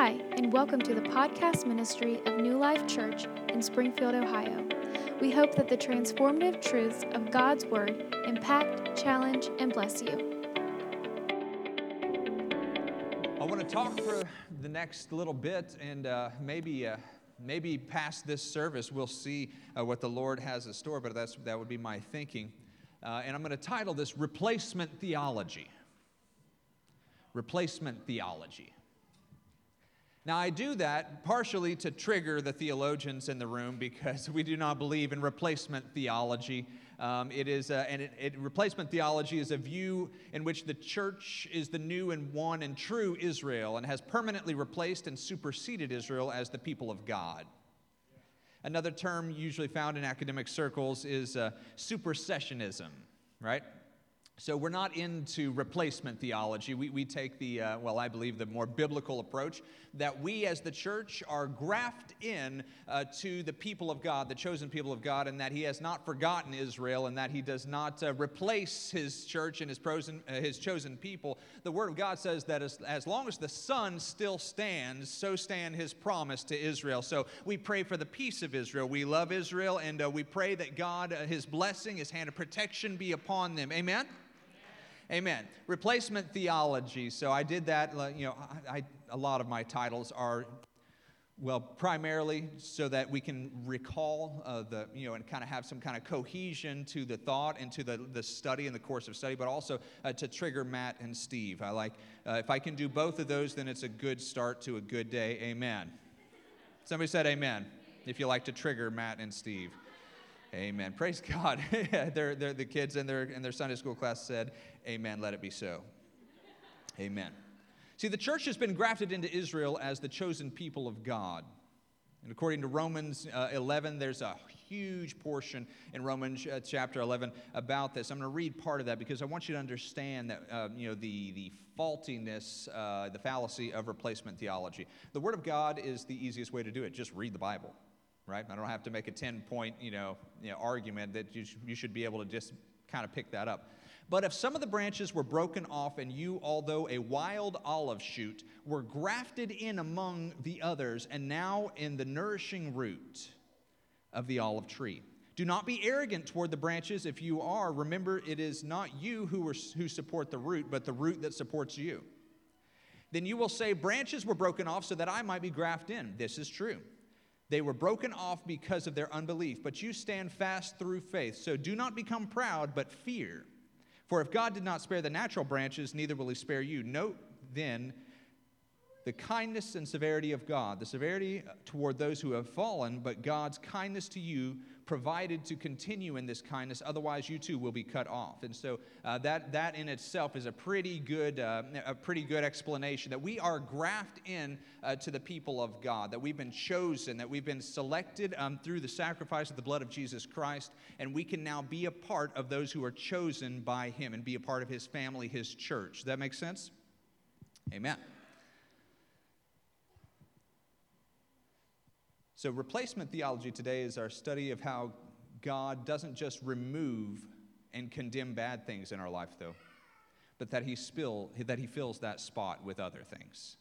Hi, and welcome to the podcast ministry of New Life Church in Springfield, Ohio. We hope that the transformative truths of God's Word impact, challenge, and bless you. I want to talk for the next little bit, and uh, maybe uh, maybe past this service we'll see uh, what the Lord has in store. But that's that would be my thinking, uh, and I'm going to title this "Replacement Theology." Replacement theology. Now, I do that partially to trigger the theologians in the room because we do not believe in replacement theology. Um, it is, a, and it, it, replacement theology is a view in which the church is the new and one and true Israel and has permanently replaced and superseded Israel as the people of God. Another term usually found in academic circles is uh, supersessionism, right? So we're not into replacement theology. We, we take the, uh, well, I believe the more biblical approach that we as the church are grafted in uh, to the people of God, the chosen people of God, and that He has not forgotten Israel and that He does not uh, replace His church and his, prosen, uh, his chosen people. The Word of God says that as, as long as the sun still stands, so stand His promise to Israel. So we pray for the peace of Israel. We love Israel and uh, we pray that God, uh, His blessing, His hand of protection be upon them. Amen? Amen. Replacement theology. So I did that. You know, I, I, a lot of my titles are, well, primarily so that we can recall uh, the, you know, and kind of have some kind of cohesion to the thought and to the, the study and the course of study, but also uh, to trigger Matt and Steve. I like, uh, if I can do both of those, then it's a good start to a good day. Amen. Somebody said amen if you like to trigger Matt and Steve. Amen. Praise God. they're, they're, the kids in their, in their Sunday school class said, Amen, let it be so. Amen. See, the church has been grafted into Israel as the chosen people of God. And according to Romans uh, 11, there's a huge portion in Romans uh, chapter 11 about this. I'm going to read part of that because I want you to understand that, uh, you know, the, the faultiness, uh, the fallacy of replacement theology. The Word of God is the easiest way to do it. Just read the Bible right? I don't have to make a 10 point you know, you know, argument that you, sh- you should be able to just kind of pick that up. But if some of the branches were broken off, and you, although a wild olive shoot, were grafted in among the others, and now in the nourishing root of the olive tree. Do not be arrogant toward the branches. If you are, remember it is not you who, are, who support the root, but the root that supports you. Then you will say, Branches were broken off so that I might be grafted in. This is true. They were broken off because of their unbelief, but you stand fast through faith. So do not become proud, but fear. For if God did not spare the natural branches, neither will he spare you. Note then the kindness and severity of God, the severity toward those who have fallen, but God's kindness to you provided to continue in this kindness, otherwise you too will be cut off. And so uh, that, that in itself is a pretty good, uh, a pretty good explanation that we are grafted in uh, to the people of God, that we've been chosen, that we've been selected um, through the sacrifice of the blood of Jesus Christ, and we can now be a part of those who are chosen by Him and be a part of His family, His church. Does that make sense? Amen. So, replacement theology today is our study of how God doesn't just remove and condemn bad things in our life, though, but that He, spill, that he fills that spot with other things.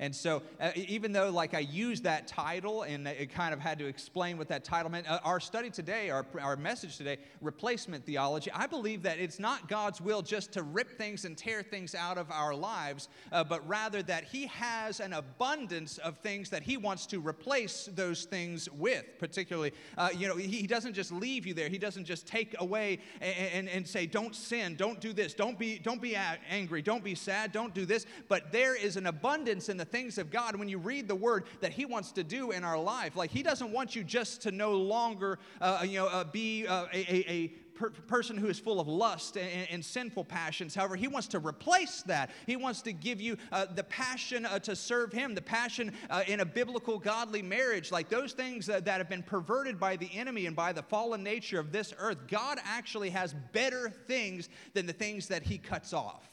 And so, uh, even though like I used that title and it kind of had to explain what that title meant, uh, our study today, our, our message today, replacement theology, I believe that it's not God's will just to rip things and tear things out of our lives, uh, but rather that He has an abundance of things that He wants to replace those things with. Particularly, uh, you know, He doesn't just leave you there. He doesn't just take away and, and, and say, "Don't sin, don't do this, don't be, don't be angry, don't be sad, don't do this." But there is an abundance in the things of God, when you read the word that He wants to do in our life, like He doesn't want you just to no longer, uh, you know, uh, be uh, a, a, a per- person who is full of lust and, and, sinful passions. However, He wants to replace that. He wants to give you uh, the passion uh, to serve Him, the passion uh, in a biblical, godly marriage, like those things that have been perverted by the enemy and by the fallen nature of this earth. God actually has better things than the things that He cuts off.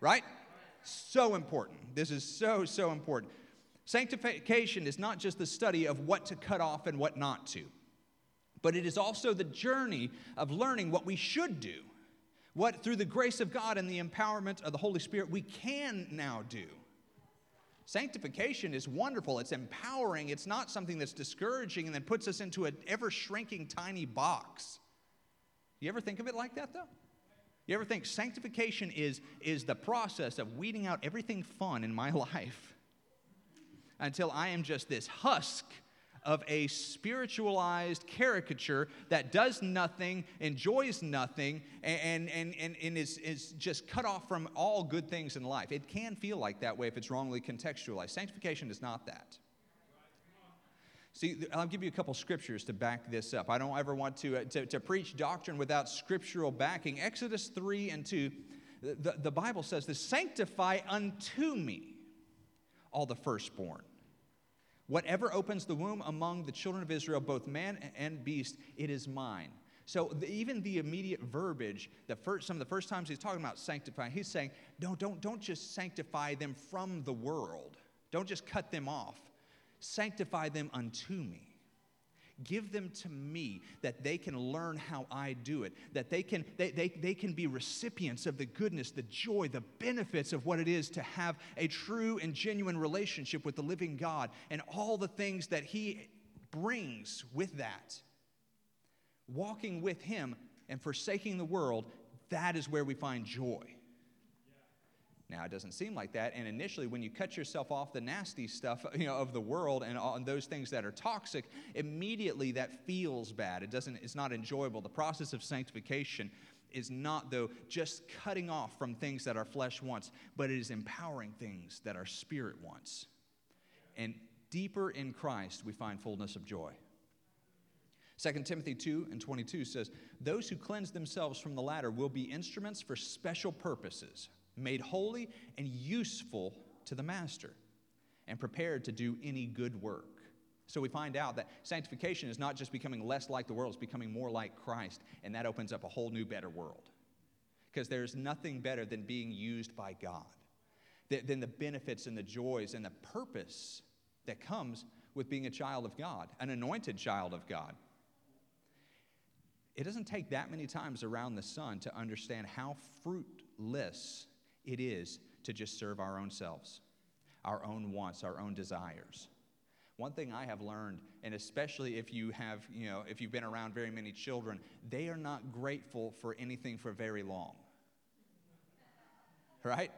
Right? So important. This is so, so important. Sanctification is not just the study of what to cut off and what not to, but it is also the journey of learning what we should do, what through the grace of God and the empowerment of the Holy Spirit we can now do. Sanctification is wonderful, it's empowering, it's not something that's discouraging and then puts us into an ever shrinking tiny box. You ever think of it like that, though? You ever think sanctification is, is the process of weeding out everything fun in my life until I am just this husk of a spiritualized caricature that does nothing, enjoys nothing, and, and, and, and is, is just cut off from all good things in life. It can feel like that way if it's wrongly contextualized. Sanctification is not that. See, I'll give you a couple scriptures to back this up. I don't ever want to, uh, to, to, preach doctrine without scriptural backing. Exodus 3 and 2, the, the Bible says this Sanctify unto me all the firstborn. Whatever opens the womb among the children of Israel, both man and beast, it is mine. So the, even the immediate verbiage, the first, some of the first times he's talking about sanctifying, he's saying, no, don't, don't just sanctify them from the world. Don't just cut them off. Sanctify them unto me. Give them to me that they can learn how I do it, that they can, they, they, they can be recipients of the goodness, the joy, the benefits of what it is to have a true and genuine relationship with the living God and all the things that He brings with that. Walking with Him and forsaking the world, that is where we find joy. Now, it doesn't seem like that. And initially, when you cut yourself off the nasty stuff you know, of the world and, and those things that are toxic, immediately that feels bad. It doesn't, it's not enjoyable. The process of sanctification is not, though, just cutting off from things that our flesh wants, but it is empowering things that our spirit wants. And deeper in Christ, we find fullness of joy. 2 Timothy 2 and 22 says, Those who cleanse themselves from the latter will be instruments for special purposes made holy and useful to the master, and prepared to do any good work. So we find out that sanctification is not just becoming less like the world, it's becoming more like Christ, and that opens up a whole new, better world. Because there's nothing better than being used by God, than the benefits and the joys and the purpose that comes with being a child of God, an anointed child of God. It doesn't take that many times around the sun to understand how fruitless it is to just serve our own selves, our own wants, our own desires. One thing I have learned, and especially if you have, you know, if you've been around very many children, they are not grateful for anything for very long. Right?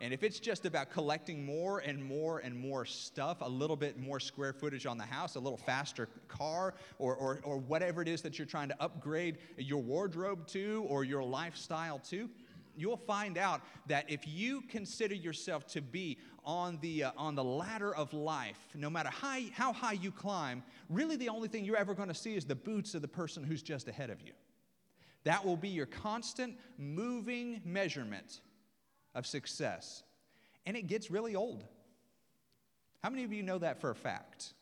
And if it's just about collecting more and more and more stuff, a little bit more square footage on the house, a little faster car, or, or, or whatever it is that you're trying to upgrade your wardrobe to or your lifestyle to, you'll find out that if you consider yourself to be on the, uh, on the ladder of life, no matter how, how high you climb, really the only thing you're ever going to see is the boots of the person who's just ahead of you. That will be your constant moving measurement of success. And it gets really old. How many of you know that for a fact?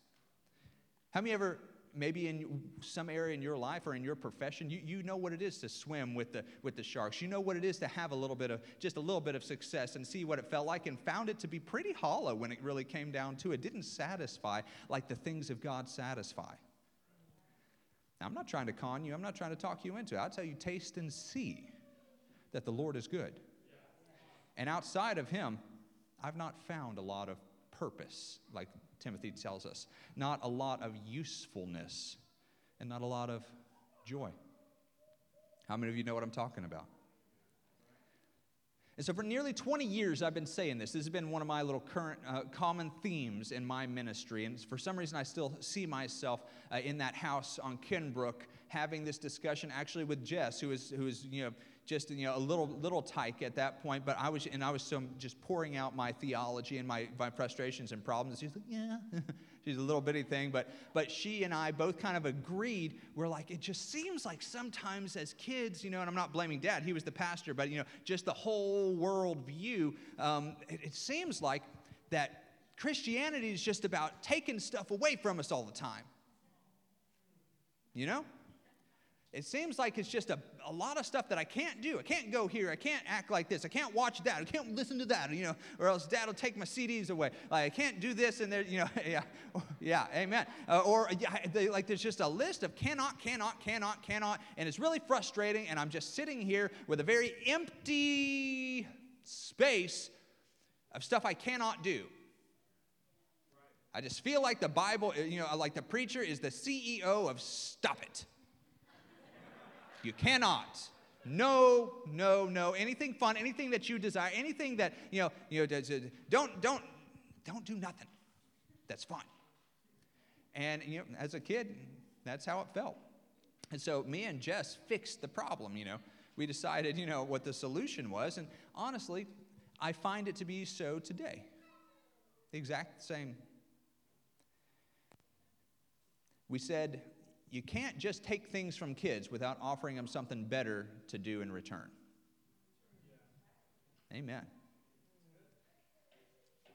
How many ever maybe in some area in your life or in your profession, you, you know what it is to swim with the, with the sharks. You know what it is to have a little bit of, just a little bit of success and see what it felt like and found it to be pretty hollow when it really came down to it. didn't satisfy like the things of God satisfy. Now, I'm not trying to con you, I'm not trying to talk you into it. I'll tell you, taste and see that the Lord is good. And outside of Him, I've not found a lot of purpose like Timothy tells us. Not a lot of usefulness and not a lot of joy. How many of you know what I'm talking about? And so, for nearly 20 years, I've been saying this. This has been one of my little current uh, common themes in my ministry. And for some reason, I still see myself uh, in that house on Kenbrook having this discussion actually with Jess, who is, who is you know, just you know a little little tyke at that point but i was and i was so just pouring out my theology and my, my frustrations and problems. She's like yeah. She's a little bitty thing but but she and i both kind of agreed. We're like it just seems like sometimes as kids you know and i'm not blaming dad he was the pastor but you know just the whole world view um, it, it seems like that christianity is just about taking stuff away from us all the time. You know it seems like it's just a, a lot of stuff that I can't do. I can't go here. I can't act like this. I can't watch that. I can't listen to that, you know, or else dad will take my CDs away. Like, I can't do this and there, you know, yeah, yeah, amen. Uh, or yeah, they, like there's just a list of cannot, cannot, cannot, cannot, and it's really frustrating. And I'm just sitting here with a very empty space of stuff I cannot do. I just feel like the Bible, you know, like the preacher is the CEO of stop it. You cannot. No, no, no. Anything fun, anything that you desire, anything that, you know, you know, don't, don't, don't do nothing. That's fun. And, you know, as a kid, that's how it felt. And so me and Jess fixed the problem, you know. We decided, you know, what the solution was. And honestly, I find it to be so today. The exact same. We said, you can't just take things from kids without offering them something better to do in return. Amen.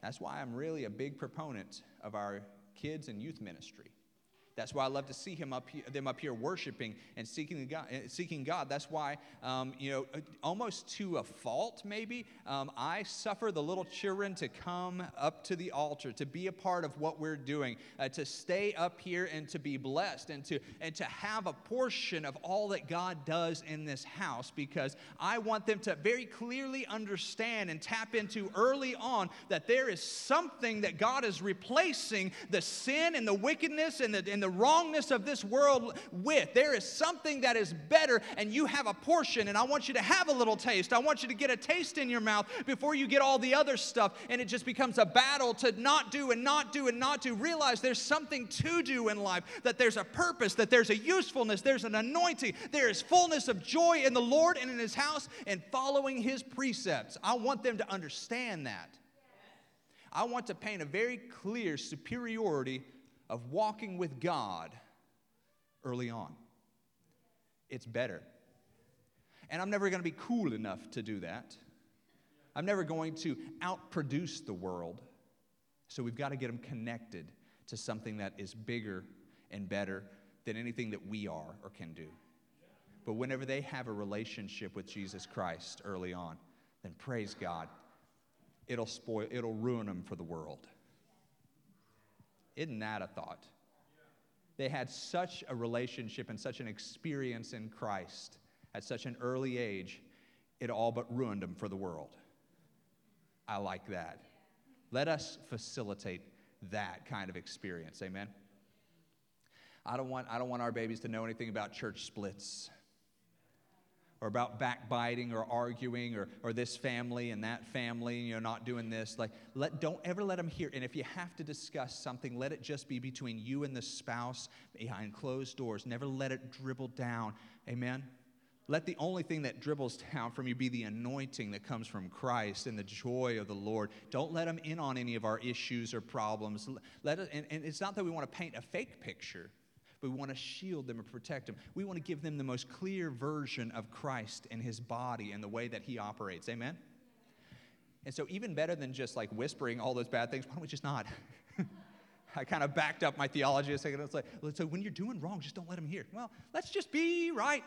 That's why I'm really a big proponent of our kids and youth ministry. That's why I love to see him up here, them up here worshiping and seeking God. Eh, seeking God. That's why, um, you know, uh, almost to a fault, maybe, um, I suffer the little children to come up to the altar, to be a part of what we're doing, uh, to stay up here and to be blessed and to, and to have a portion of all that God does in this house because I want them to very clearly understand and tap into early on that there is something that God is replacing the sin and the wickedness and the, and the the wrongness of this world with. There is something that is better, and you have a portion, and I want you to have a little taste. I want you to get a taste in your mouth before you get all the other stuff, and it just becomes a battle to not do and not do and not do. Realize there's something to do in life, that there's a purpose, that there's a usefulness, there's an anointing, there is fullness of joy in the Lord and in His house, and following His precepts. I want them to understand that. I want to paint a very clear superiority of walking with God early on. It's better. And I'm never going to be cool enough to do that. I'm never going to outproduce the world. So we've got to get them connected to something that is bigger and better than anything that we are or can do. But whenever they have a relationship with Jesus Christ early on, then praise God, it'll spoil, it'll ruin them for the world. Isn't that a thought? They had such a relationship and such an experience in Christ at such an early age, it all but ruined them for the world. I like that. Let us facilitate that kind of experience. Amen. I don't want, I don't want our babies to know anything about church splits or about backbiting or arguing or, or this family and that family, you know, not doing this. Like, let, don't ever let them hear. And if you have to discuss something, let it just be between you and the spouse behind closed doors. Never let it dribble down. Amen? Let the only thing that dribbles down from you be the anointing that comes from Christ and the joy of the Lord. Don't let them in on any of our issues or problems. Let it, and, and it's not that we want to paint a fake picture but we want to shield them and protect them. We want to give them the most clear version of Christ and his body and the way that he operates. Amen? And so, even better than just like whispering all those bad things, why don't we just not? I kind of backed up my theology a second. It's like, so when you're doing wrong, just don't let them hear. Well, let's just be right.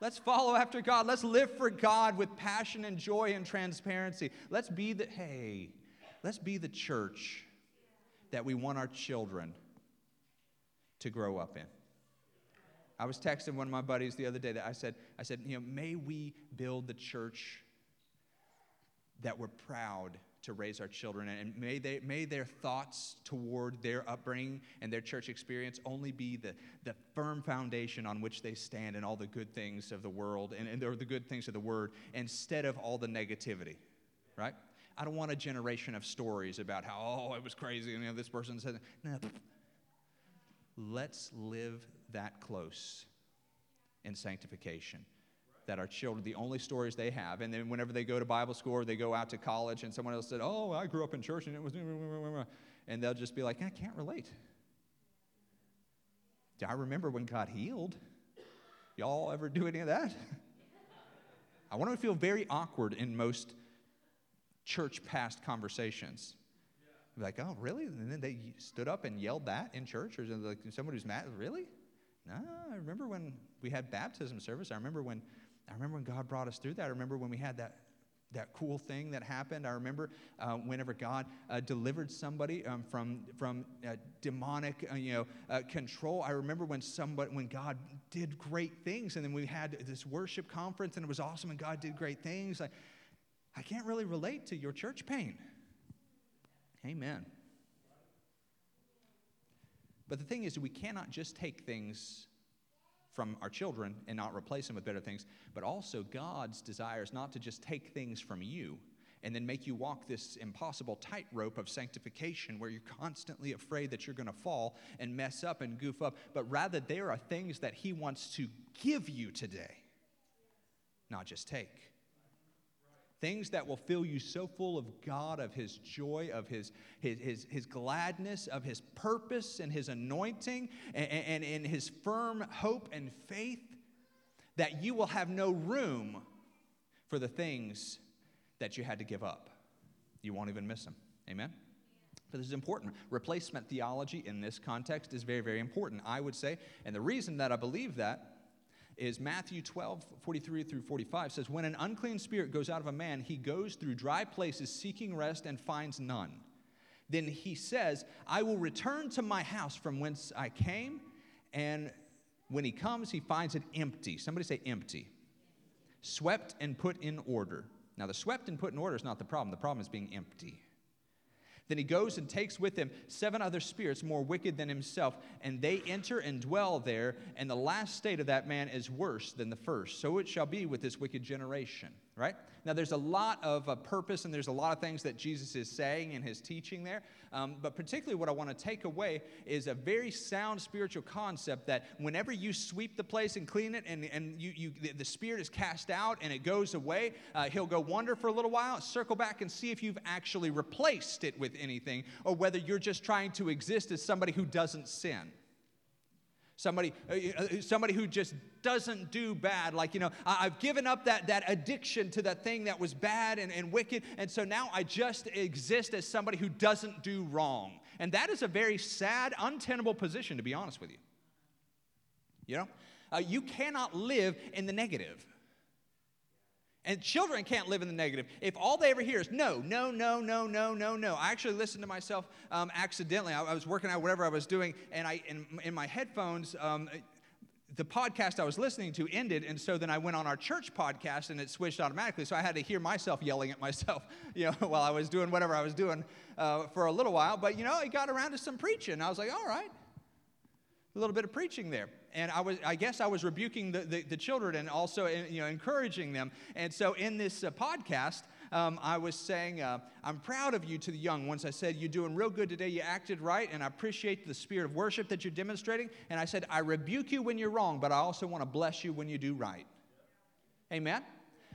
Let's follow after God. Let's live for God with passion and joy and transparency. Let's be the, hey, let's be the church that we want our children to grow up in. I was texting one of my buddies the other day that I said, I said, you know, may we build the church that we're proud to raise our children and may, they, may their thoughts toward their upbringing and their church experience only be the, the firm foundation on which they stand in all the good things of the world and, and or the good things of the word instead of all the negativity right i don't want a generation of stories about how oh it was crazy and you know, this person said no Let's live that close in sanctification. That our children, the only stories they have, and then whenever they go to Bible school or they go out to college and someone else said, Oh, I grew up in church and it was, and they'll just be like, I can't relate. Do I remember when God healed? Y'all ever do any of that? I want to feel very awkward in most church past conversations like, oh, really? And then they stood up and yelled that in church, or like somebody who's mad. Really? No, I remember when we had baptism service. I remember when, I remember when God brought us through that. I remember when we had that that cool thing that happened. I remember uh, whenever God uh, delivered somebody um, from from uh, demonic, uh, you know, uh, control. I remember when somebody when God did great things, and then we had this worship conference, and it was awesome, and God did great things. Like, I can't really relate to your church pain. Amen. But the thing is, we cannot just take things from our children and not replace them with better things, but also God's desire is not to just take things from you and then make you walk this impossible tightrope of sanctification where you're constantly afraid that you're going to fall and mess up and goof up, but rather there are things that He wants to give you today, not just take. Things that will fill you so full of God, of His joy, of His, His, His, his gladness, of His purpose and His anointing, and, and, His firm hope and faith, that you will have no room for the things that you had to give up. You won't even miss them. Amen? But this is important. Replacement theology in this context is very, very important, I would say. And the reason that I believe that is Matthew 12, 43 through 45 says, When an unclean spirit goes out of a man, he goes through dry places seeking rest and finds none. Then he says, I will return to my house from whence I came. And when he comes, he finds it empty. Somebody say empty. Swept and put in order. Now, the swept and put in order is not the problem. The problem is being empty. Then he goes and takes with him seven other spirits more wicked than himself, and they enter and dwell there, and the last state of that man is worse than the first. So it shall be with this wicked generation, right? Now, there's a lot of uh, purpose and there's a lot of things that Jesus is saying in his teaching there. Um, but particularly, what I want to take away is a very sound spiritual concept that whenever you sweep the place and clean it and, and you, you, the spirit is cast out and it goes away, uh, he'll go wander for a little while, circle back and see if you've actually replaced it with anything or whether you're just trying to exist as somebody who doesn't sin. Somebody, uh, uh, somebody who just doesn't do bad. Like, you know, I've given up that, that addiction to that thing that was bad and, and wicked. And so now I just exist as somebody who doesn't do wrong. And that is a very sad, untenable position, to be honest with you. You know, uh, you cannot live in the negative. And children can't live in the negative. If all they ever hear is no, no, no, no, no, no, no. I actually listened to myself um, accidentally. I, I, was working out whatever I was doing, and I in, in my headphones, um, the podcast I was listening to ended, and so then I went on our church podcast, and it switched automatically. So I had to hear myself yelling at myself, you know, while I was doing whatever I was doing uh, for a little while. But you know, it got around to some preaching. I was like, all right, a little bit of preaching there and I was, I guess I was rebuking the, the, the children and also, uh, you know, encouraging them. And so in this uh, podcast, um, I was saying, uh, I'm proud of you to the young ones. I said, You're doing real good today. You acted right, and I appreciate the spirit of worship that you're demonstrating. And I said, I rebuke you when you're wrong, but I also want to bless you when you do right. Amen?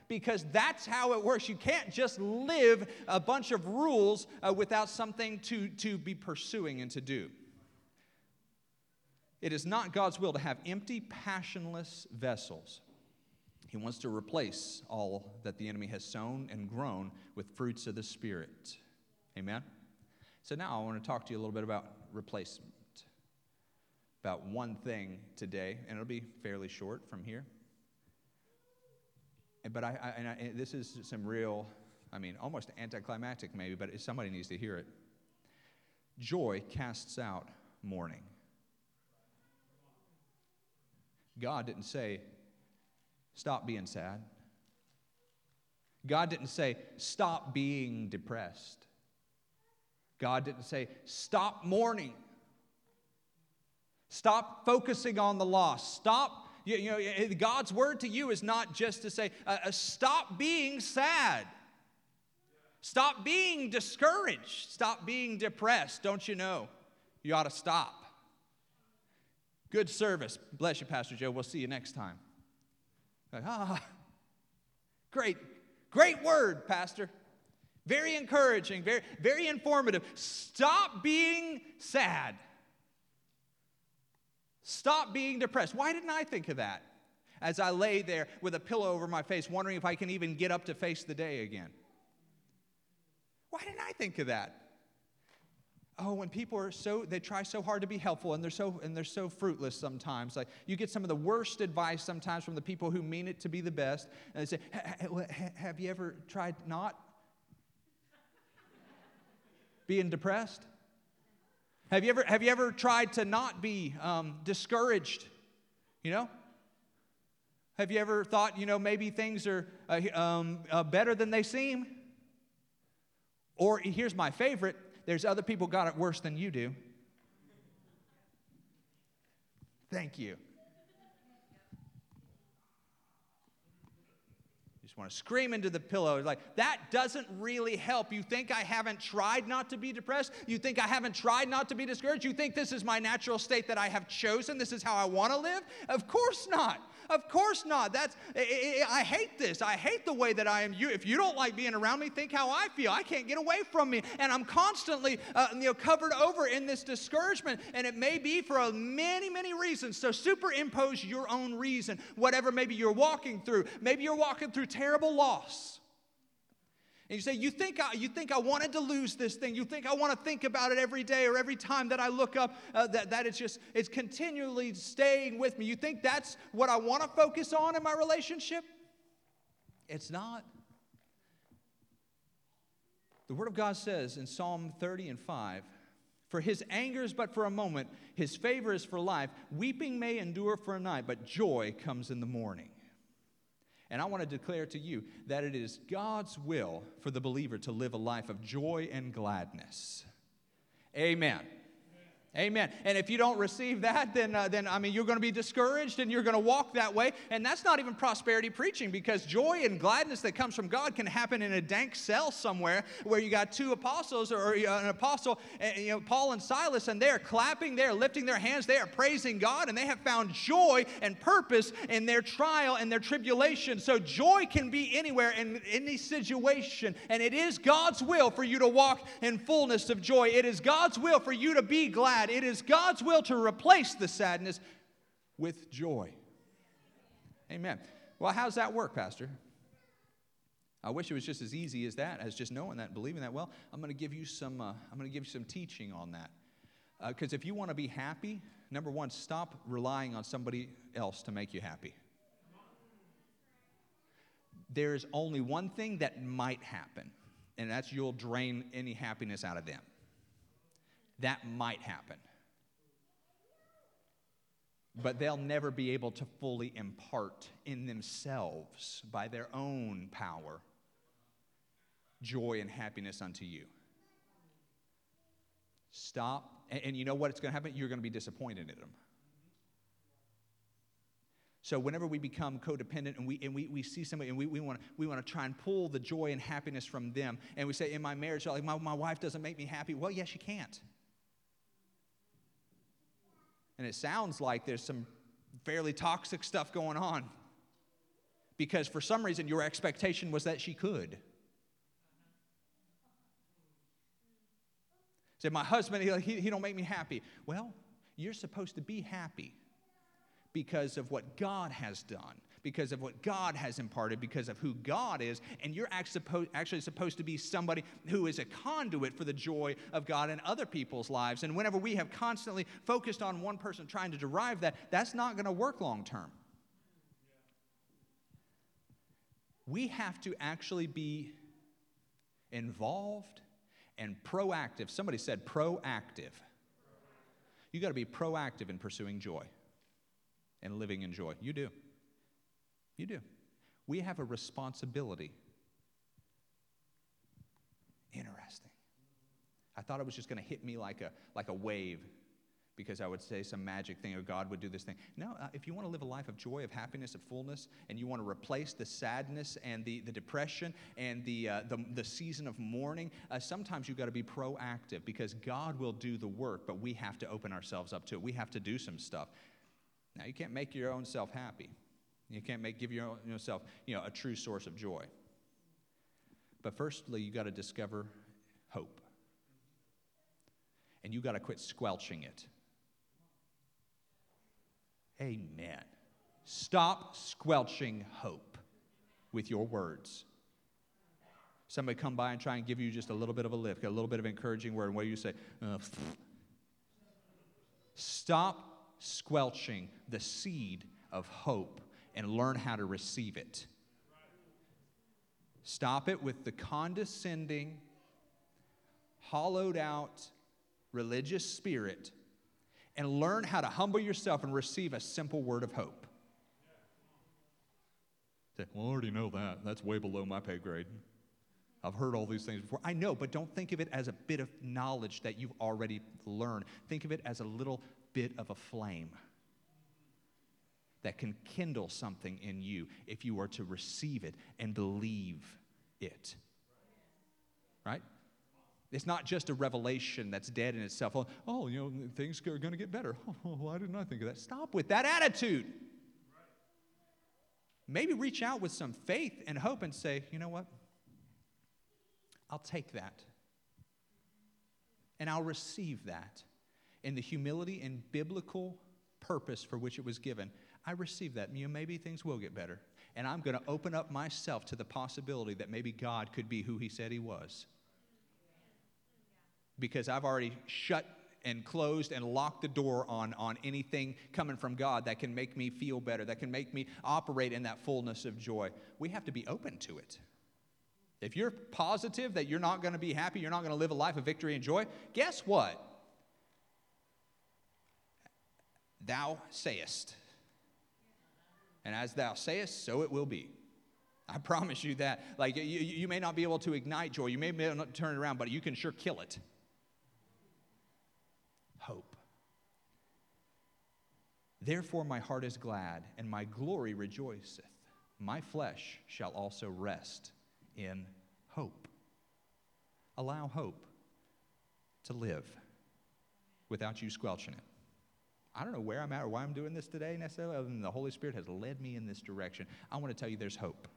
Because that's how it works. You can't just live a bunch of rules uh, without something to, to be pursuing and to do. It is not God's will to have empty, passionless vessels. He wants to replace all that the enemy has sown and grown with fruits of the Spirit. Amen? So now I want to talk to you a little bit about replacement. About one thing today, and it'll be fairly short from here. But I, I, I this is some real, I mean, almost anticlimactic maybe, but somebody needs to hear it. Joy casts out mourning. God didn't say, stop being sad. God didn't say, stop being depressed. God didn't say, stop mourning. Stop focusing on the loss. Stop, you, you know, God's word to you is not just to say, uh, uh, stop being sad. Stop being discouraged. Stop being depressed. Don't you know? You ought to stop. Good service. Bless you, Pastor Joe. We'll see you next time. Like, ah, great, great word, Pastor. Very encouraging, very, very informative. Stop being sad. Stop being depressed. Why didn't I think of that? As I lay there with a pillow over my face, wondering if I can even get up to face the day again. Why didn't I think of that? Oh when people are so they try so hard to be helpful and they're so and they're so fruitless sometimes. Like you get some of the worst advice sometimes from the people who mean it to be the best and they say have you ever tried not being depressed? Have you ever have you ever tried to not be um, discouraged you know? Have you ever thought you know maybe things are uh, um, uh, better than they seem? Or here's my favorite there's other people got it worse than you do. Thank you. you. just want to scream into the pillow. Like, that doesn't really help. You think I haven't tried not to be depressed? You think I haven't tried not to be discouraged? You think this is my natural state that I have chosen? This is how I want to live? Of course not. Of course not. That's I, hate this. I hate the way that I am. You, if you don't like being around me, think how I feel. I can't get away from me, and I'm constantly uh, you know covered over in this discouragement. And it may be for many many reasons. So superimpose your own reason, whatever maybe you're walking through. Maybe you're walking through terrible loss. And you say, you think, I, you think I wanted to lose this thing. You think I want to think about it every day or every time that I look up, uh, that, that it's just, it's continually staying with me. You think that's what I want to focus on in my relationship? It's not. The Word of God says in Psalm 30 and 5 For his anger is but for a moment, his favor is for life. Weeping may endure for a night, but joy comes in the morning. And I want to declare to you that it is God's will for the believer to live a life of joy and gladness. Amen. Amen. And if you don't receive that, then, uh, then I mean, you're going to be discouraged and you're going to walk that way. And that's not even prosperity preaching because joy and gladness that comes from God can happen in a dank cell somewhere where you got two apostles or an apostle, you know, Paul and Silas, and they're clapping, they're lifting their hands, they are praising God, and they have found joy and purpose in their trial and their tribulation. So joy can be anywhere in any situation. And it is God's will for you to walk in fullness of joy. It is God's will for you to be glad sad, it is God's will to replace the sadness with joy. Amen. Well, how's that work, Pastor? I wish it was just as easy as that, as just knowing that believing that. Well, I'm going to give you some. Uh, I'm going to give you some teaching on that. Because uh, if you want to be happy, number one, stop relying on somebody else to make you happy. There's only one thing that might happen, and that's you'll drain any happiness out of them that might happen. But they'll never be able to fully impart in themselves by their own power joy and happiness unto you. Stop. And, and you know what? It's going to happen? You're going to be disappointed in them. So whenever we become codependent and we, and we, we see somebody and we, we want to we wanna try and pull the joy and happiness from them, and we say, in my marriage, like, my, my wife doesn't make me happy. Well, yes, she can't. And it sounds like there's some fairly toxic stuff going on because for some reason your expectation was that she could. Said, my husband, he, he, he don't make me happy. Well, you're supposed to be happy because of what God has done because of what God has imparted, because of who God is, and you're actually supposed to be somebody who is a conduit for the joy of God in other people's lives. And whenever we have constantly focused on one person trying to derive that, that's not going to work long term. We have to actually be involved and proactive. Somebody said proactive. You got to be proactive in pursuing joy and living in joy. You do. You do. We have a responsibility. Interesting. I thought it was just going to hit me like a, like a wave because I would say some magic thing or God would do this thing. No, uh, if you want to live a life of joy, of happiness, of fullness, and you want to replace the sadness and the, the depression and the, uh, the, the, season of mourning, uh, sometimes you've got to be proactive because God will do the work, but we have to open ourselves up to it. We have to do some stuff. Now, you can't make your own self happy. You can't make, give your, yourself you know, a true source of joy. But firstly, you got to discover hope. And you got to quit squelching it. Amen. Stop squelching hope with your words. Somebody come by and try and give you just a little bit of a lift, a little bit of encouraging word, and what do you say? Uh, Stop squelching the seed of hope and learn how to receive it. Stop it with the condescending, hollowed out religious spirit and learn how to humble yourself and receive a simple word of hope. Say, well, I already know that. That's way below my pay grade. I've heard all these things before. I know, but don't think of it as a bit of knowledge that you've already learned. Think of it as a little bit of a flame that can kindle something in you if you are to receive it and believe it. Right? It's not just a revelation that's dead in itself. Oh, oh you know, things are going to get better. Oh, why didn't I think of that? Stop with that attitude. Maybe reach out with some faith and hope and say, you know what? I'll take that. And I'll receive that in the humility and biblical purpose for which it was given. I receive that. You know, maybe things will get better. And I'm going to open up myself to the possibility that maybe God could be who He said He was. Because I've already shut and closed and locked the door on, on anything coming from God that can make me feel better, that can make me operate in that fullness of joy. We have to be open to it. If you're positive that you're not going to be happy, you're not going to live a life of victory and joy, guess what? Thou sayest. And as thou sayest, so it will be. I promise you that. Like, you, you may not be able to ignite joy, you may not turn it around, but you can sure kill it. Hope. Therefore, my heart is glad, and my glory rejoiceth. My flesh shall also rest in hope. Allow hope to live without you squelching it. I don't know where I'm at or why I'm doing this today necessarily, other than the Holy Spirit has led me in this direction. I want to tell you there's hope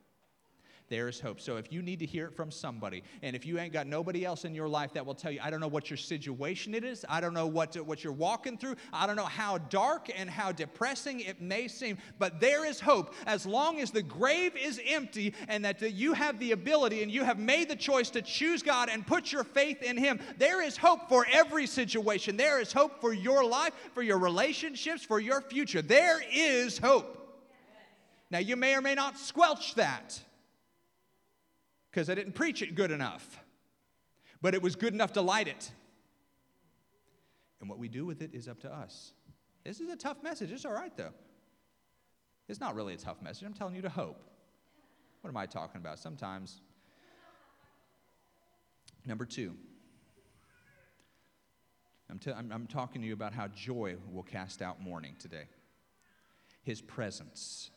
there is hope. So if you need to hear it from somebody, and if you ain't got nobody else in your life that will tell you, I don't know what your situation it is, I don't know what, what you're walking through, I don't know how dark and how depressing it may seem, but there is hope as long as the grave is empty and that you have the ability and you have made the choice to choose God and put your faith in Him. There is hope for every situation. There is hope for your life, for your relationships, for your future. There is hope. Now, you may or may not squelch that because I didn't preach it good enough. But it was good enough to light it. And what we do with it is up to us. This is a tough message. It's all right, though. It's not really a tough message. I'm telling you to hope. What am I talking about? Sometimes. Number two, I'm, t- I'm, I'm talking to you about how joy will cast out mourning today. His presence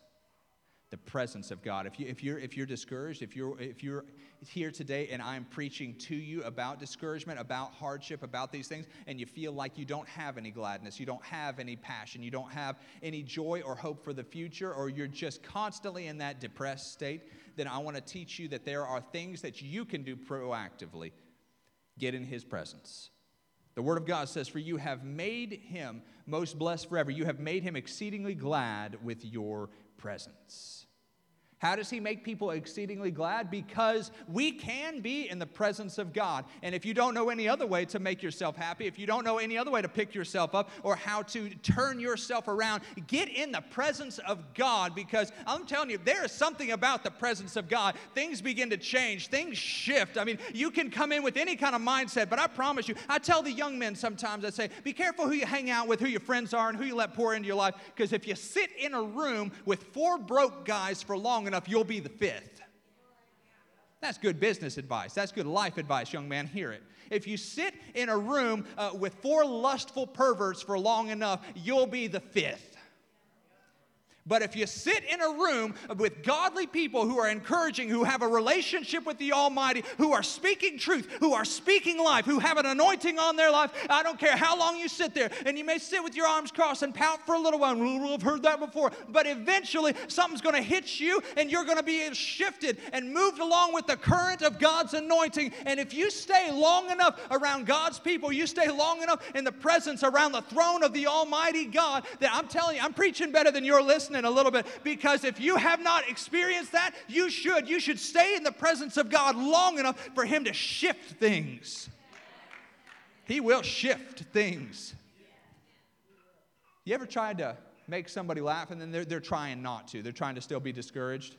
the presence of God. If, you, if, you're, if you're discouraged, if you're, if you're here today and I'm preaching to you about discouragement, about hardship, about these things, and you feel like you don't have any gladness, you don't have any passion, you don't have any joy or hope for the future, or you're just constantly in that depressed state, then I want to teach you that there are things that you can do proactively. Get in His presence. The Word of God says, For you have made him most blessed forever. You have made him exceedingly glad with your presence. How does he make people exceedingly glad? Because we can be in the presence of God. And if you don't know any other way to make yourself happy, if you don't know any other way to pick yourself up or how to turn yourself around, get in the presence of God because I'm telling you, there is something about the presence of God. Things begin to change, things shift. I mean, you can come in with any kind of mindset, but I promise you, I tell the young men sometimes, I say, be careful who you hang out with, who your friends are, and who you let pour into your life because if you sit in a room with four broke guys for long long enough, you'll be the fifth. That's good business advice. That's good life advice, young man. Hear it. If you sit in a room uh, with four lustful perverts for long enough, you'll be the fifth. But if you sit in a room with godly people who are encouraging, who have a relationship with the Almighty, who are speaking truth, who are speaking life, who have an anointing on their life, I don't care how long you sit there, and you may sit with your arms crossed and pout for a little while. We've heard that before. But eventually, something's going to hit you, and you're going to be shifted and moved along with the current of God's anointing. And if you stay long enough around God's people, you stay long enough in the presence around the throne of the Almighty God, that I'm telling you, I'm preaching better than you're listening listening a little bit because if you have not experienced that, you should. You should stay in the presence of God long enough for Him to shift things. He will shift things. You ever tried to make somebody laugh and then they're, they're trying not to? They're trying to still be discouraged?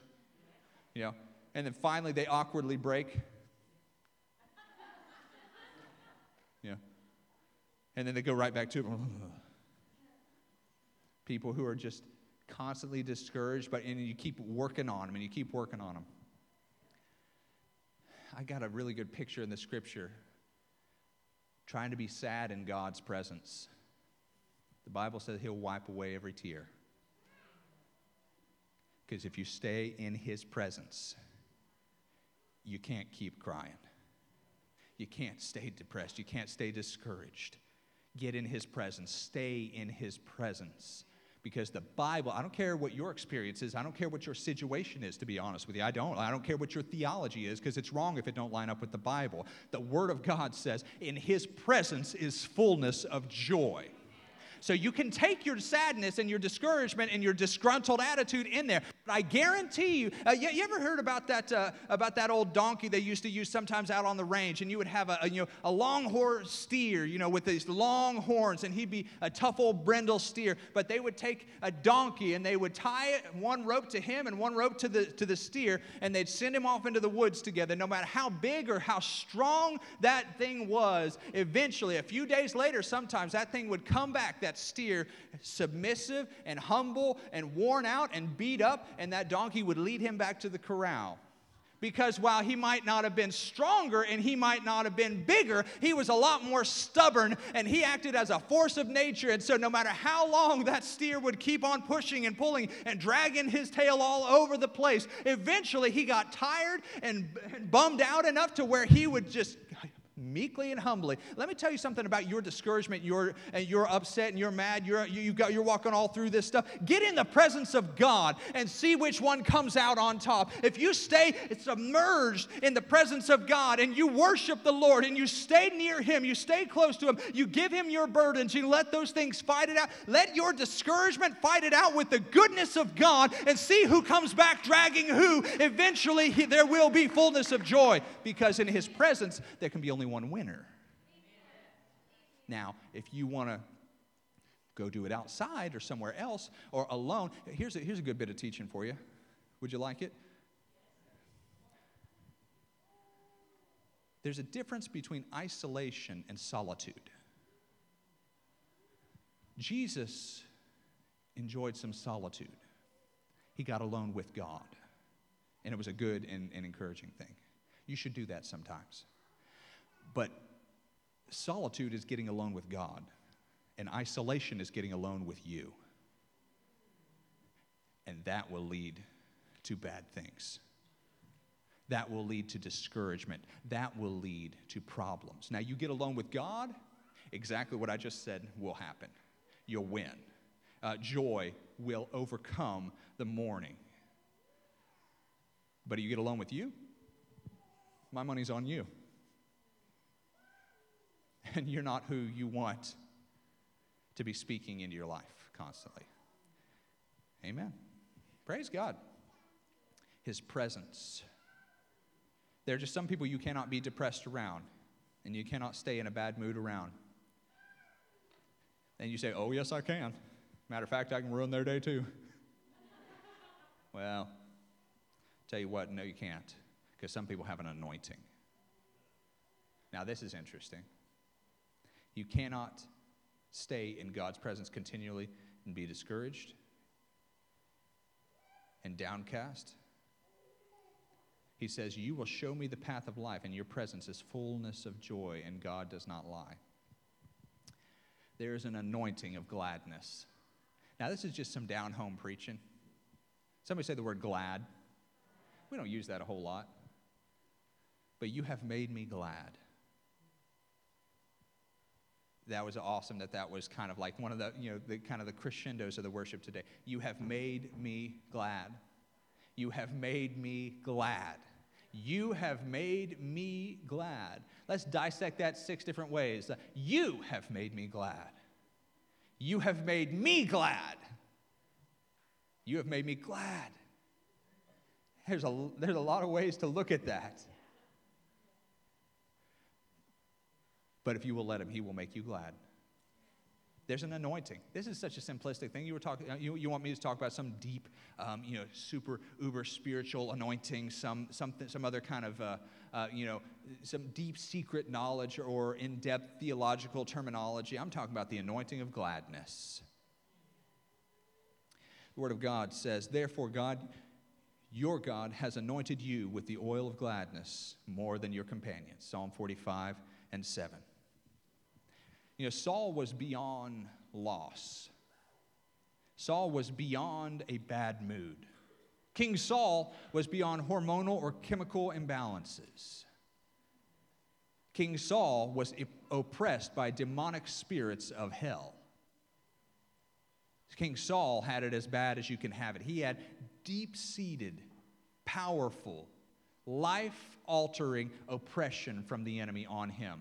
You know, and then finally they awkwardly break. You know, and then they go right back to people who are just constantly discouraged, but and you keep working on them and you keep working on them. I got a really good picture in the scripture trying to be sad in God's presence. The Bible says he'll wipe away every tear. Because if you stay in his presence, you can't keep crying. You can't stay depressed. You can't stay discouraged. Get in his presence. Stay in his presence. Because the Bible, I don't care what your experience is, I don't care what your situation is, to be honest with you. I don't. I don't care what your theology is, because it's wrong if it don't line up with the Bible. The Word of God says, in his presence is fullness of joy. So you can take your sadness and your discouragement and your disgruntled attitude in there. But I guarantee you, uh, you, you, ever heard about that, uh, about that old donkey they used to use sometimes out on the range? And you would have a, a, you know, a long horse steer, you know, with these long horns, and he'd be a tough old brindle steer. But they would take a donkey and they would tie it, one rope to him and one rope to the, to the steer, and they'd send him off into the woods together. No matter how big or how strong that thing was, eventually, a few days later, sometimes that thing would come back, that steer, submissive and humble and worn out and beat up, and that donkey would lead him back to the corral. Because while he might not have been stronger and he might not have been bigger, he was a lot more stubborn and he acted as a force of nature. And so, no matter how long that steer would keep on pushing and pulling and dragging his tail all over the place, eventually he got tired and bummed out enough to where he would just meekly and humbly. Let me tell you something about your discouragement. You're, and you're upset and you're mad. You're, you, got, you're walking all through this stuff. Get in the presence of God and see which one comes out on top. If you stay submerged in the presence of God and you worship the Lord and you stay near Him, you stay close to Him, you give Him your burdens, you let those things fight it out. Let your discouragement fight it out with the goodness of God and see who comes back dragging who. Eventually, he, there will be fullness of joy because in His presence, there can be only only one winner. Now, if you want to go do it outside or somewhere else or alone, here's a, here's a good bit of teaching for you. Would you like it? There's a difference between isolation and solitude. Jesus enjoyed some solitude. He got alone with God, and it was a good and, and encouraging thing. You should do that sometimes. But solitude is getting alone with God, and isolation is getting alone with you. And that will lead to bad things. That will lead to discouragement. That will lead to problems. Now, you get alone with God, exactly what I just said will happen. You'll win. Uh, joy will overcome the mourning. But you get alone with you, my money's on you and you're not who you want to be speaking into your life constantly. Amen. Praise God. His presence. There are just some people you cannot be depressed around, and you cannot stay in a bad mood around. And you say, Oh, yes, I can. Matter of fact, I can ruin their day too. well, tell you what, no, you can't, because some people have an anointing. Now, this is interesting. You cannot stay in God's presence continually and be discouraged and downcast. He says, You will show me the path of life, and your presence is fullness of joy, and God does not lie. There is an anointing of gladness. Now, this is just some down home preaching. Somebody say the word glad. We don't use that a whole lot. But you have made me glad that was awesome that that was kind of like one of the you know the kind of the crescendos of the worship today. You have made me glad. You have made me glad. You have made me glad. Let's dissect that six different ways. You have made me glad. You have made me glad. You have made me glad. There's a, there's a lot of ways to look at that But if you will let him, he will make you glad. There's an anointing. This is such a simplistic thing. You were talking. You, you want me to talk about some deep, um, you know, super uber spiritual anointing, some something, some other kind of, uh, uh, you know, some deep secret knowledge or in-depth theological terminology. I'm talking about the anointing of gladness. The Word of God says, "Therefore, God, your God, has anointed you with the oil of gladness more than your companions." Psalm 45 and 7. You know, Saul was beyond loss. Saul was beyond a bad mood. King Saul was beyond hormonal or chemical imbalances. King Saul was oppressed by demonic spirits of hell. King Saul had it as bad as you can have it. He had deep seated, powerful, life altering oppression from the enemy on him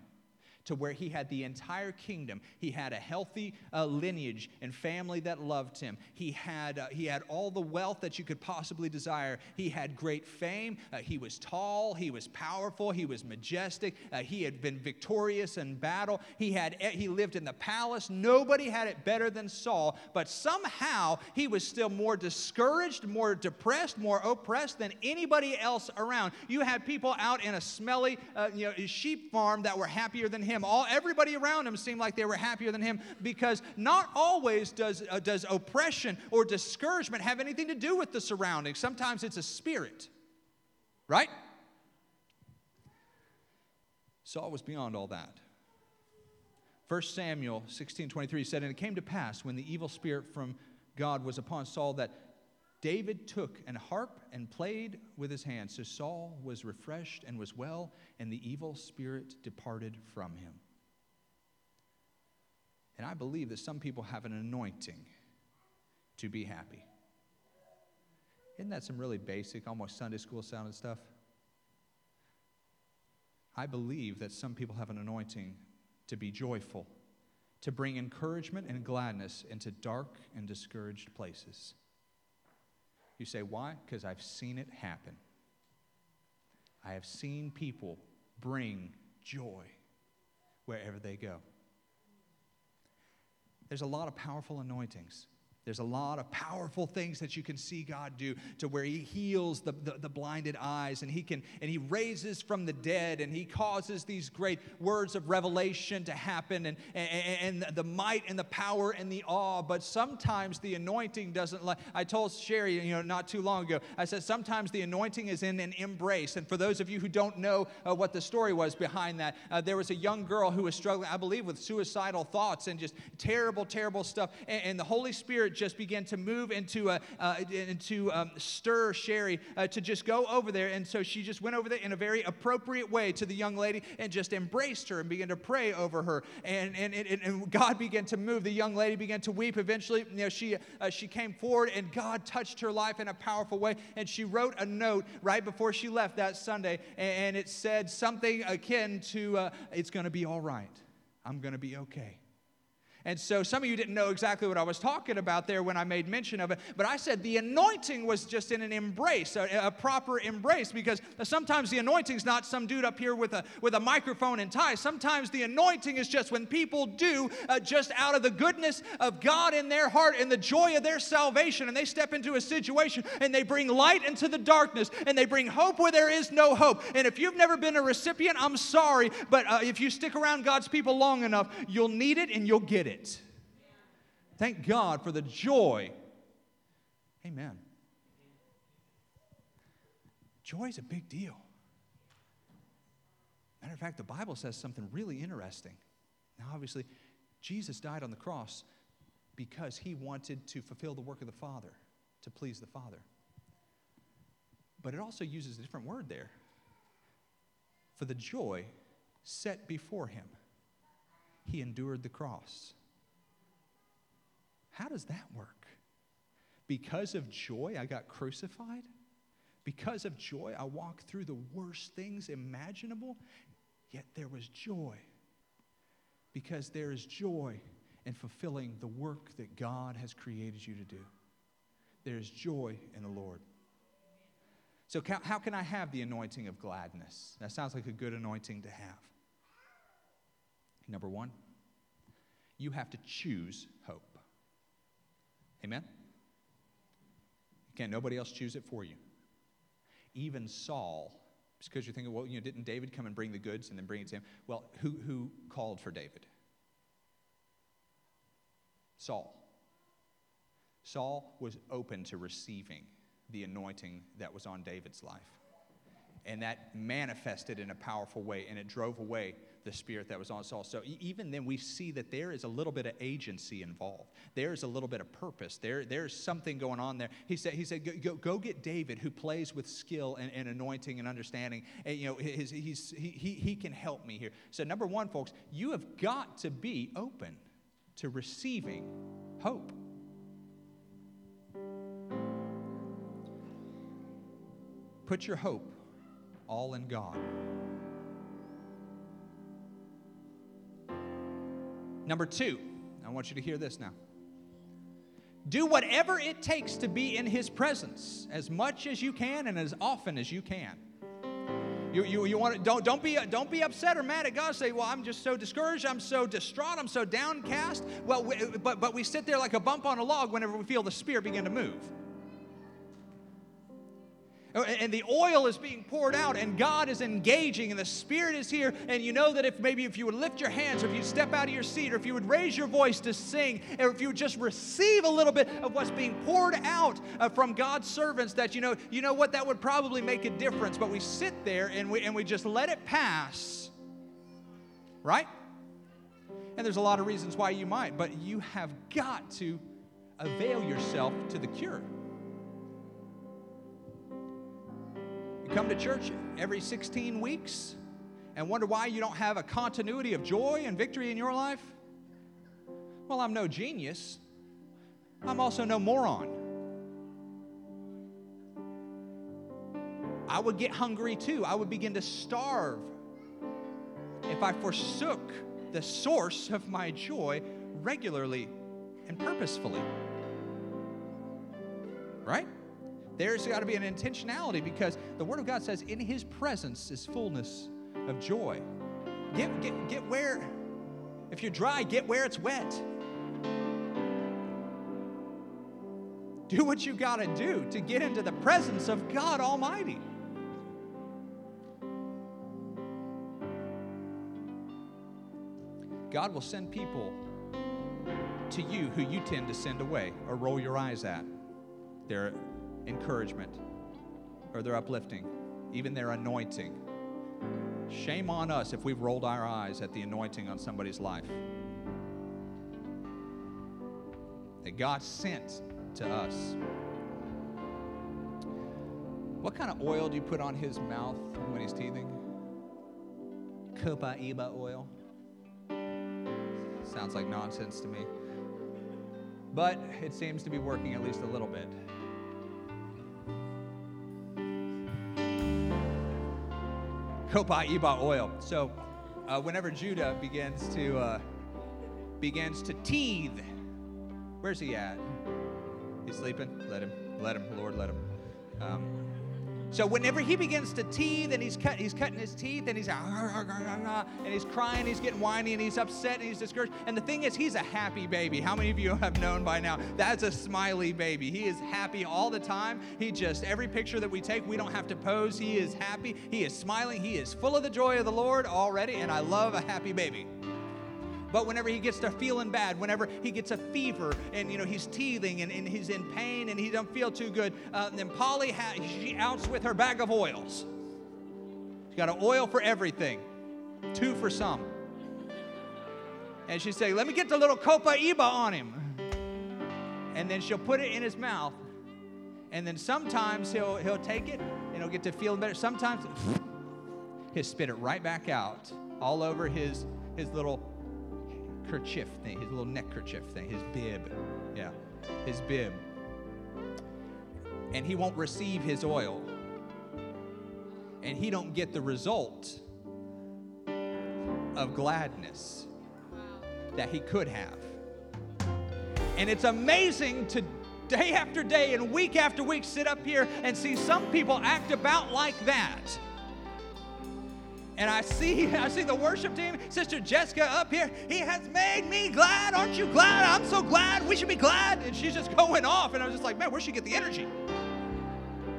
to where he had the entire kingdom. He had a healthy uh, lineage and family that loved him. He had, uh, he had all the wealth that you could possibly desire. He had great fame. Uh, he was tall. He was powerful. He was majestic. Uh, he had been victorious in battle. He, had, eh, he lived in the palace. Nobody had it better than Saul, but somehow he was still more discouraged, more depressed, more oppressed than anybody else around. You had people out in a smelly uh, you know, sheep farm that were happier than him him. All, everybody around him seemed like they were happier than him because not always does, uh, does oppression or discouragement have anything to do with the surroundings. Sometimes it's a spirit, right? Saul was beyond all that. 1 Samuel 16 23 said, And it came to pass when the evil spirit from God was upon Saul that David took an harp and played with his hands. So Saul was refreshed and was well, and the evil spirit departed from him. And I believe that some people have an anointing to be happy. Isn't that some really basic, almost Sunday school sounding stuff? I believe that some people have an anointing to be joyful, to bring encouragement and gladness into dark and discouraged places. You say, why? Because I've seen it happen. I have seen people bring joy wherever they go. There's a lot of powerful anointings. There's a lot of powerful things that you can see God do to where He heals the, the, the, blinded eyes and He can and He raises from the dead and He causes these great words of revelation to happen and, and, and the might and the power and the awe. But sometimes the anointing doesn't like I told Sherry, you know, not too long ago, I said sometimes the anointing is in an embrace. And for those of you who don't know uh, what the story was behind that, uh, there was a young girl who was struggling, I believe, with suicidal thoughts and just terrible, terrible stuff. and, and the Holy Spirit just began to move into a, uh, into um, stir Sherry uh, to just go over there. And so she just went over there in a very appropriate way to the young lady and just embraced her and began to pray over her. And, and, and, and God began to move. The young lady began to weep. Eventually, you know, she, uh, she came forward and God touched her life in a powerful way. And she wrote a note right before she left that Sunday. And it said something akin to, uh, It's going to be all right. I'm going to be okay. And so some of you didn't know exactly what I was talking about there when I made mention of it, but I said the anointing was just in an embrace, a, a proper embrace, because sometimes the anointing's not some dude up here with a, with a microphone and tie. Sometimes the anointing is just when people do uh, just out of the goodness of God in their heart and the joy of their salvation, and they step into a situation and they bring light into the darkness and they bring hope where there is no hope. And if you've never been a recipient, I'm sorry, but uh, if you stick around God's people long enough, you'll need it and you'll get it it. Thank God for the joy. Amen. Joy is a big deal. Matter of fact, the Bible says something really interesting. Now, obviously, Jesus died on the cross because he wanted to fulfill the work of the Father, to please the Father. But it also uses a different word there for the joy set before him, he endured the cross. How does that work? Because of joy, I got crucified? Because of joy, I walked through the worst things imaginable? Yet there was joy. Because there is joy in fulfilling the work that God has created you to do. There is joy in the Lord. So, how can I have the anointing of gladness? That sounds like a good anointing to have. Number one, you have to choose hope. Amen? Can't nobody else choose it for you. Even Saul, because you're thinking, well, you know, didn't David come and bring the goods and then bring it to him? Well, who, who called for David? Saul. Saul was open to receiving the anointing that was on David's life. And that manifested in a powerful way, and it drove away the spirit that was on Saul. So even then, we see that there is a little bit of agency involved. There is a little bit of purpose. There, there's something going on there. He said, he said go, go go get David, who plays with skill and, and anointing and understanding. And, you know, his, he's, he, he, he can help me here. So number one, folks, you have got to be open to receiving hope. Put your hope all in God. Number two, I want you to hear this now. Do whatever it takes to be in His presence as much as you can and as often as you can. You, you, you want to, don't, don't, be, don't be upset or mad at God. Say, well, I'm just so discouraged. I'm so distraught. I'm so downcast. Well, we, but, but we sit there like a bump on a log whenever we feel the Spirit begin to move. Uh, and the oil is being poured out and God is engaging and the Spirit is here. And you know that if maybe if you would lift your hands or if you step out of your seat or if you would raise your voice to sing or if you would just receive a little bit of what's being poured out uh, from God's servants that you know, you know what, that would probably make a difference. But we sit there and we, and we just let it pass, right? And there's a lot of reasons why you might, but you have got to avail yourself to the cure. You come to church every 16 weeks and wonder why you don't have a continuity of joy and victory in your life? Well, I'm no genius. I'm also no moron. I would get hungry too. I would begin to starve if I forsook the source of my joy regularly and purposefully. Right? There's got to be an intentionality because the Word of God says, in His presence is fullness of joy. Get, get, get where, if you're dry, get where it's wet. Do what you got to do to get into the presence of God Almighty. God will send people to you who you tend to send away or roll your eyes at. They're encouragement or their uplifting, even their anointing. Shame on us if we've rolled our eyes at the anointing on somebody's life. That God sent to us. What kind of oil do you put on his mouth when he's teething? Copaiba oil. Sounds like nonsense to me. But it seems to be working at least a little bit. Copaiba oil. So, uh, whenever Judah begins to uh, begins to teethe, where's he at? He's sleeping. Let him. Let him. Lord, let him. Um, so whenever he begins to teeth and he's cut, he's cutting his teeth and he's ah, ah, ah, and he's crying, he's getting whiny and he's upset and he's discouraged. And the thing is, he's a happy baby. How many of you have known by now? That's a smiley baby. He is happy all the time. He just every picture that we take, we don't have to pose. He is happy. He is smiling. He is full of the joy of the Lord already. And I love a happy baby. But whenever he gets to feeling bad, whenever he gets a fever and you know he's teething and, and he's in pain and he don't feel too good, uh, then Polly ha- she outs with her bag of oils. She's got an oil for everything, two for some. And she say, "Let me get the little copaiba on him." And then she'll put it in his mouth. And then sometimes he'll he'll take it and he'll get to feeling better. Sometimes he'll spit it right back out all over his his little kerchief thing, his little neck kerchief thing, his bib. Yeah, his bib. And he won't receive his oil. And he don't get the result of gladness that he could have. And it's amazing to day after day and week after week sit up here and see some people act about like that and I see, I see the worship team, Sister Jessica up here. He has made me glad. Aren't you glad? I'm so glad. We should be glad. And she's just going off. And I was just like, man, where'd she get the energy?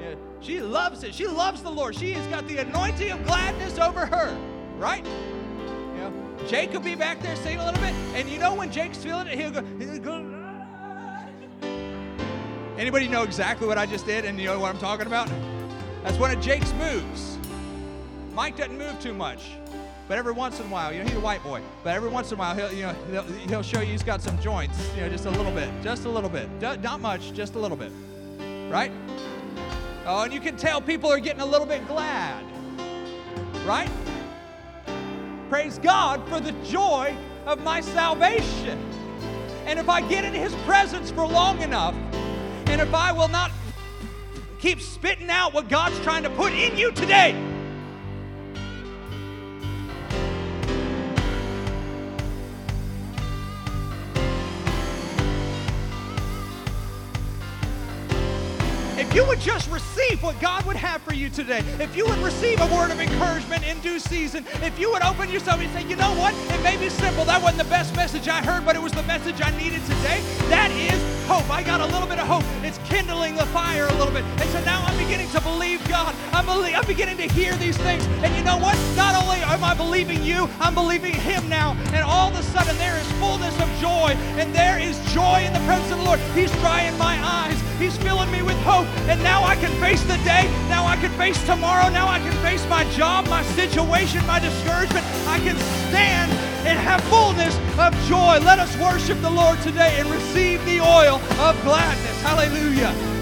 Yeah, she loves it. She loves the Lord. She has got the anointing of gladness over her, right? Know, Jake will be back there singing a little bit. And you know when Jake's feeling it, he'll go, he'll go ah. Anybody know exactly what I just did and you know what I'm talking about? That's one of Jake's moves. Mike doesn't move too much. But every once in a while, you know, he's a white boy. But every once in a while, he'll, you know, he'll, he'll show you he's got some joints, you know, just a little bit, just a little bit, not much, just a little bit, right? Oh, and you can tell people are getting a little bit glad, right? Praise God for the joy of my salvation. And if I get in His presence for long enough, and if I will not keep spitting out what God's trying to put in you today, would just receive what God would have for you today, if you would receive a word of encouragement in due season, if you would open yourself and say, you know what, it may be simple. That wasn't the best message I heard, but it was the message I needed today. That is hope. I got a little bit of hope. Kindling the fire a little bit. And so now I'm beginning to believe God. I'm, believe, I'm beginning to hear these things. And you know what? Not only am I believing you, I'm believing Him now. And all of a sudden, there is fullness of joy. And there is joy in the presence of the Lord. He's drying my eyes. He's filling me with hope. And now I can face the day. Now I can face tomorrow. Now I can face my job, my situation, my discouragement. I can stand and have fullness of joy. Let us worship the Lord today and receive the oil of gladness. Hallelujah.